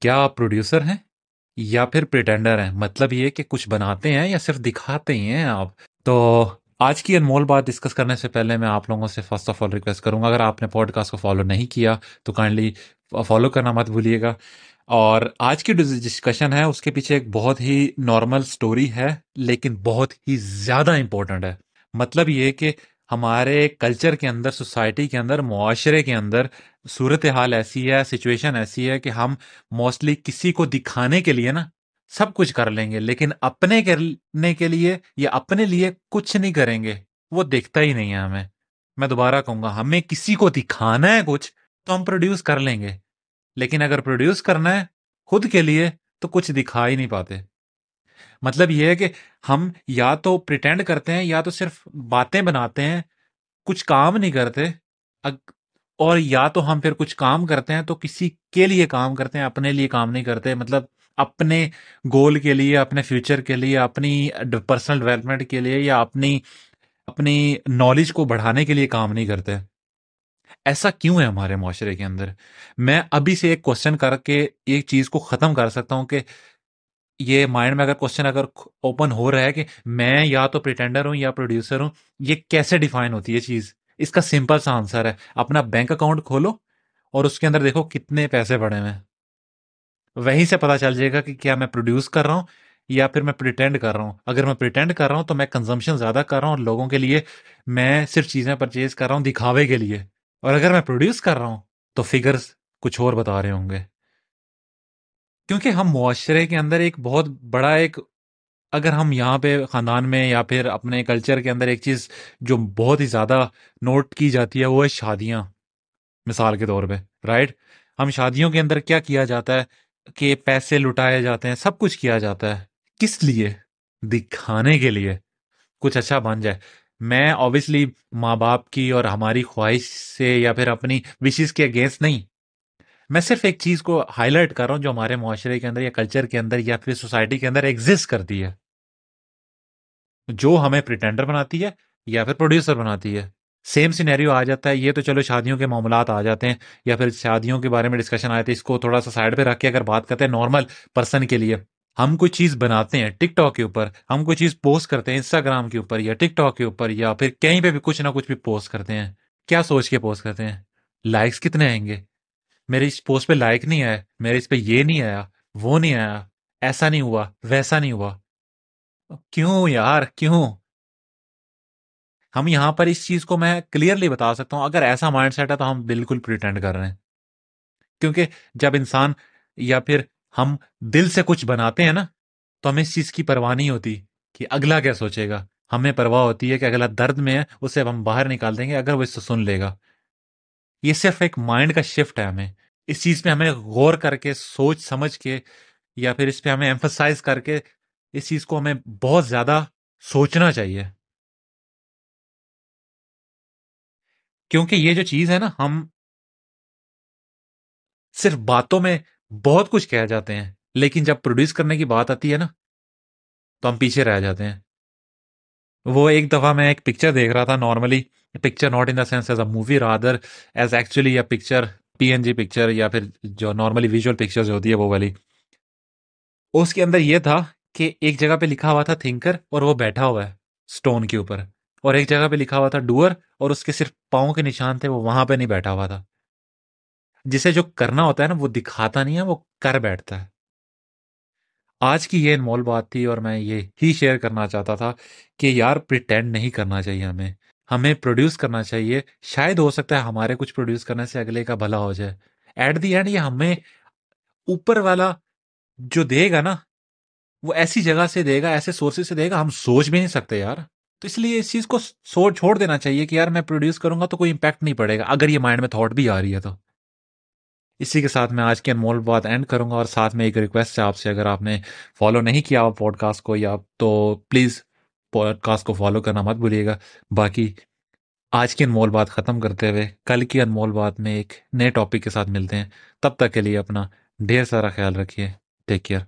کیا آپ پروڈیوسر ہیں یا پھر پریٹینڈر ہیں؟ مطلب یہ کہ کچھ بناتے ہیں یا صرف دکھاتے ہی ہیں آپ؟ تو آج کی انمول بات ڈسکس کرنے سے پہلے میں آپ لوگوں سے فرسٹ آف آل ریکویسٹ کروں گا۔ اگر آپ نے پوڈ کاسٹ کو فالو نہیں کیا تو کائنڈلی فالو کرنا مت بھولیے گا۔ اور آج کی ڈسکشن ہے، اس کے پیچھے ایک بہت ہی نارمل سٹوری ہے، لیکن بہت ہی زیادہ امپورٹنٹ ہے۔ مطلب یہ کہ ہمارے کلچر کے اندر، سوسائٹی کے اندر، معاشرے کے اندر صورت حال ایسی ہے سچویشن ایسی ہے کہ ہم موسٹلی کسی کو دکھانے کے لیے نا سب کچھ کر لیں گے، لیکن اپنے کرنے کے لیے یا اپنے لیے کچھ نہیں کریں گے، وہ دیکھتا ہی نہیں ہے ہمیں۔ میں دوبارہ کہوں گا، ہمیں کسی کو دکھانا ہے کچھ تو ہم پروڈیوس کر لیں گے، لیکن اگر پروڈیوس کرنا ہے خود کے لیے تو کچھ دکھا ہی نہیں پاتے۔ مطلب یہ ہے کہ ہم یا تو پریٹینڈ کرتے ہیں یا تو صرف باتیں بناتے ہیں، کچھ کام نہیں کرتے۔ اور یا تو ہم پھر کچھ کام کرتے ہیں تو کسی کے لیے کام کرتے ہیں، اپنے لیے کام نہیں کرتے۔ مطلب اپنے گول کے لیے، اپنے فیوچر کے لیے، اپنی پرسنل ڈیولپمنٹ کے لیے یا اپنی اپنی نالج کو بڑھانے کے لیے کام نہیں کرتے۔ ایسا کیوں ہے ہمارے معاشرے کے اندر؟ میں ابھی سے ایک کوشچن کر کے ایک چیز کو ختم کر سکتا ہوں کہ یہ مائنڈ میں اگر کوشچن اگر اوپن ہو رہا ہے کہ میں یا تو پریٹینڈر ہوں یا پروڈیوسر ہوں، یہ کیسے ڈیفائن ہوتی ہے چیز؟ اس کا سمپل سا آنسر ہے۔ اپنا بینک اکاؤنٹ کھولو اور اس کے اندر دیکھو کتنے پیسے پڑے ہوئے وہیں سے پتا چل جائے گا کہ کیا میں پروڈیوس کر رہا ہوں یا پھر میں پریٹینڈ کر رہا ہوں۔ اگر میں پریٹینڈ کر رہا ہوں تو میں کنزمپشن زیادہ کر رہا ہوں اور لوگوں کے لیے میں صرف چیزیں پرچیز کر رہا ہوں دکھاوے کے لیے۔ اور اگر میں پروڈیوس کر رہا ہوں تو فگرز کچھ اور بتا رہے ہوں گے۔ کیونکہ ہم معاشرے کے اندر ایک بہت بڑا ایک اگر ہم یہاں پہ خاندان میں یا پھر اپنے کلچر کے اندر ایک چیز جو بہت ہی زیادہ نوٹ کی جاتی ہے وہ ہے شادیاں، مثال کے طور پہ رائٹ ہم شادیوں کے اندر کیا کیا جاتا ہے کہ پیسے لٹائے جاتے ہیں، سب کچھ کیا جاتا ہے۔ کس لیے؟ دکھانے کے لیے۔ کچھ اچھا بن جائے۔ میں اوبیسلی ماں باپ کی اور ہماری خواہش سے یا پھر اپنی وشز کے اگینسٹ نہیں میں صرف ایک چیز کو ہائی لائٹ کر رہا ہوں جو ہمارے معاشرے کے اندر یا کلچر کے اندر یا پھر سوسائٹی کے اندر ایگزٹ کرتی ہے۔ جو ہمیں پریٹینڈر بناتی ہے یا پھر پروڈیوسر بناتی ہے۔ سیم سینیریو آ جاتا ہے، یہ تو چلو شادیوں کے معاملات آ جاتے ہیں، یا پھر شادیوں کے بارے میں ڈسکشن آئے تھے اس کو تھوڑا سا سائڈ پہ رکھ کے اگر بات کرتے ہیں نارمل پرسن کے لیے، ہم کوئی چیز بناتے ہیں ٹک ٹاک کے اوپر، ہم کوئی چیز پوسٹ کرتے ہیں انسٹاگرام کے اوپر یا ٹک ٹاک کے اوپر یا پھر کہیں پہ بھی کچھ نہ کچھ بھی پوسٹ کرتے ہیں۔ کیا سوچ کے پوسٹ کرتے ہیں؟ لائکس کتنے آئیں گے؟ میرے اس پوسٹ پہ لائک نہیں آیا، میرے اس پہ یہ نہیں آیا، وہ نہیں آیا، ایسا نہیں ہوا، ویسا نہیں ہوا۔ کیوں یار؟ کیوں؟ ہم یہاں پر اس چیز کو میں کلیئرلی بتا سکتا ہوں، اگر ایسا مائنڈ سیٹ ہے تو ہم بالکل پریٹینڈ کر رہے ہیں۔ کیونکہ جب انسان یا پھر ہم دل سے کچھ بناتے ہیں نا، تو ہمیں اس چیز کی پرواہ نہیں ہوتی کہ اگلا کیا سوچے گا۔ ہمیں پرواہ ہوتی ہے کہ اگلا درد میں ہے، اسے ہم باہر نکال دیں گے، اگر وہ اس سے سن لے گا۔ یہ صرف ایک مائنڈ کا شفٹ ہے ہمیں۔ اس چیز پہ ہمیں غور کر کے، سوچ سمجھ کے یا پھر اس پہ ہمیں ایمفسائز کر کے اس چیز کو ہمیں بہت زیادہ سوچنا چاہیے۔ کیونکہ یہ جو چیز ہے نا، ہم صرف باتوں میں بہت کچھ کہہ جاتے ہیں، لیکن جب پروڈیوس کرنے کی بات آتی ہے نا، تو ہم پیچھے رہ جاتے ہیں۔ وہ ایک دفعہ میں ایک پکچر دیکھ رہا تھا normally picture not in the sense as a movie rather as actually picture P N G picture یا پھر جو نارملی ویژول پکچر ہوتی ہے وہ والی۔ اس کے اندر یہ تھا کہ ایک جگہ پہ لکھا ہوا تھا تھنکر اور وہ بیٹھا ہوا ہے اسٹون کے اوپر۔ اور ایک جگہ پہ لکھا ہوا تھا ڈوئر اور اس کے صرف پاؤں کے نشان تھے، وہ وہاں پہ نہیں بیٹھا ہوا تھا۔ جسے جو کرنا ہوتا ہے نا، وہ دکھاتا نہیں ہے، وہ کر بیٹھتا ہے۔ آج کی یہ انمول بات تھی اور میں یہ ہی شیئر کرنا چاہتا تھا کہ یار پریٹینڈ نہیں کرنا چاہیے ہمیں۔ ہمیں پروڈیوس کرنا چاہیے۔ شاید ہو سکتا ہے ہمارے کچھ پروڈیوس کرنے سے اگلے کا بھلا ہو جائے۔ ایٹ دی اینڈ یہ ہمیں اوپر والا جو دے گا نا، وہ ایسی جگہ سے دے گا، ایسے سورسز سے دے گا، ہم سوچ بھی نہیں سکتے یار۔ تو اس لیے اس چیز کو سوچ چھوڑ دینا چاہیے کہ یار میں پروڈیوس کروں گا تو کوئی امپیکٹ نہیں پڑے گا۔ اگر یہ مائنڈ میں تھاٹ بھی آ رہی ہے تو۔ اسی کے ساتھ میں آج کے انمول بات اینڈ کروں گا اور ساتھ میں ایک ریکویسٹ ہے آپ سے، اگر آپ نے فالو نہیں کیا پوڈ کاسٹ کو یا تو پلیز پوڈ کاسٹ کو فالو کرنا مت بھولیے گا۔ باقی آج کی انمول بات ختم کرتے ہوئے کل کی انمول بات میں ایک نئے ٹاپک کے ساتھ ملتے ہیں۔ تب تک کے لیے اپنا ڈھیر سارا خیال رکھیے۔ Take care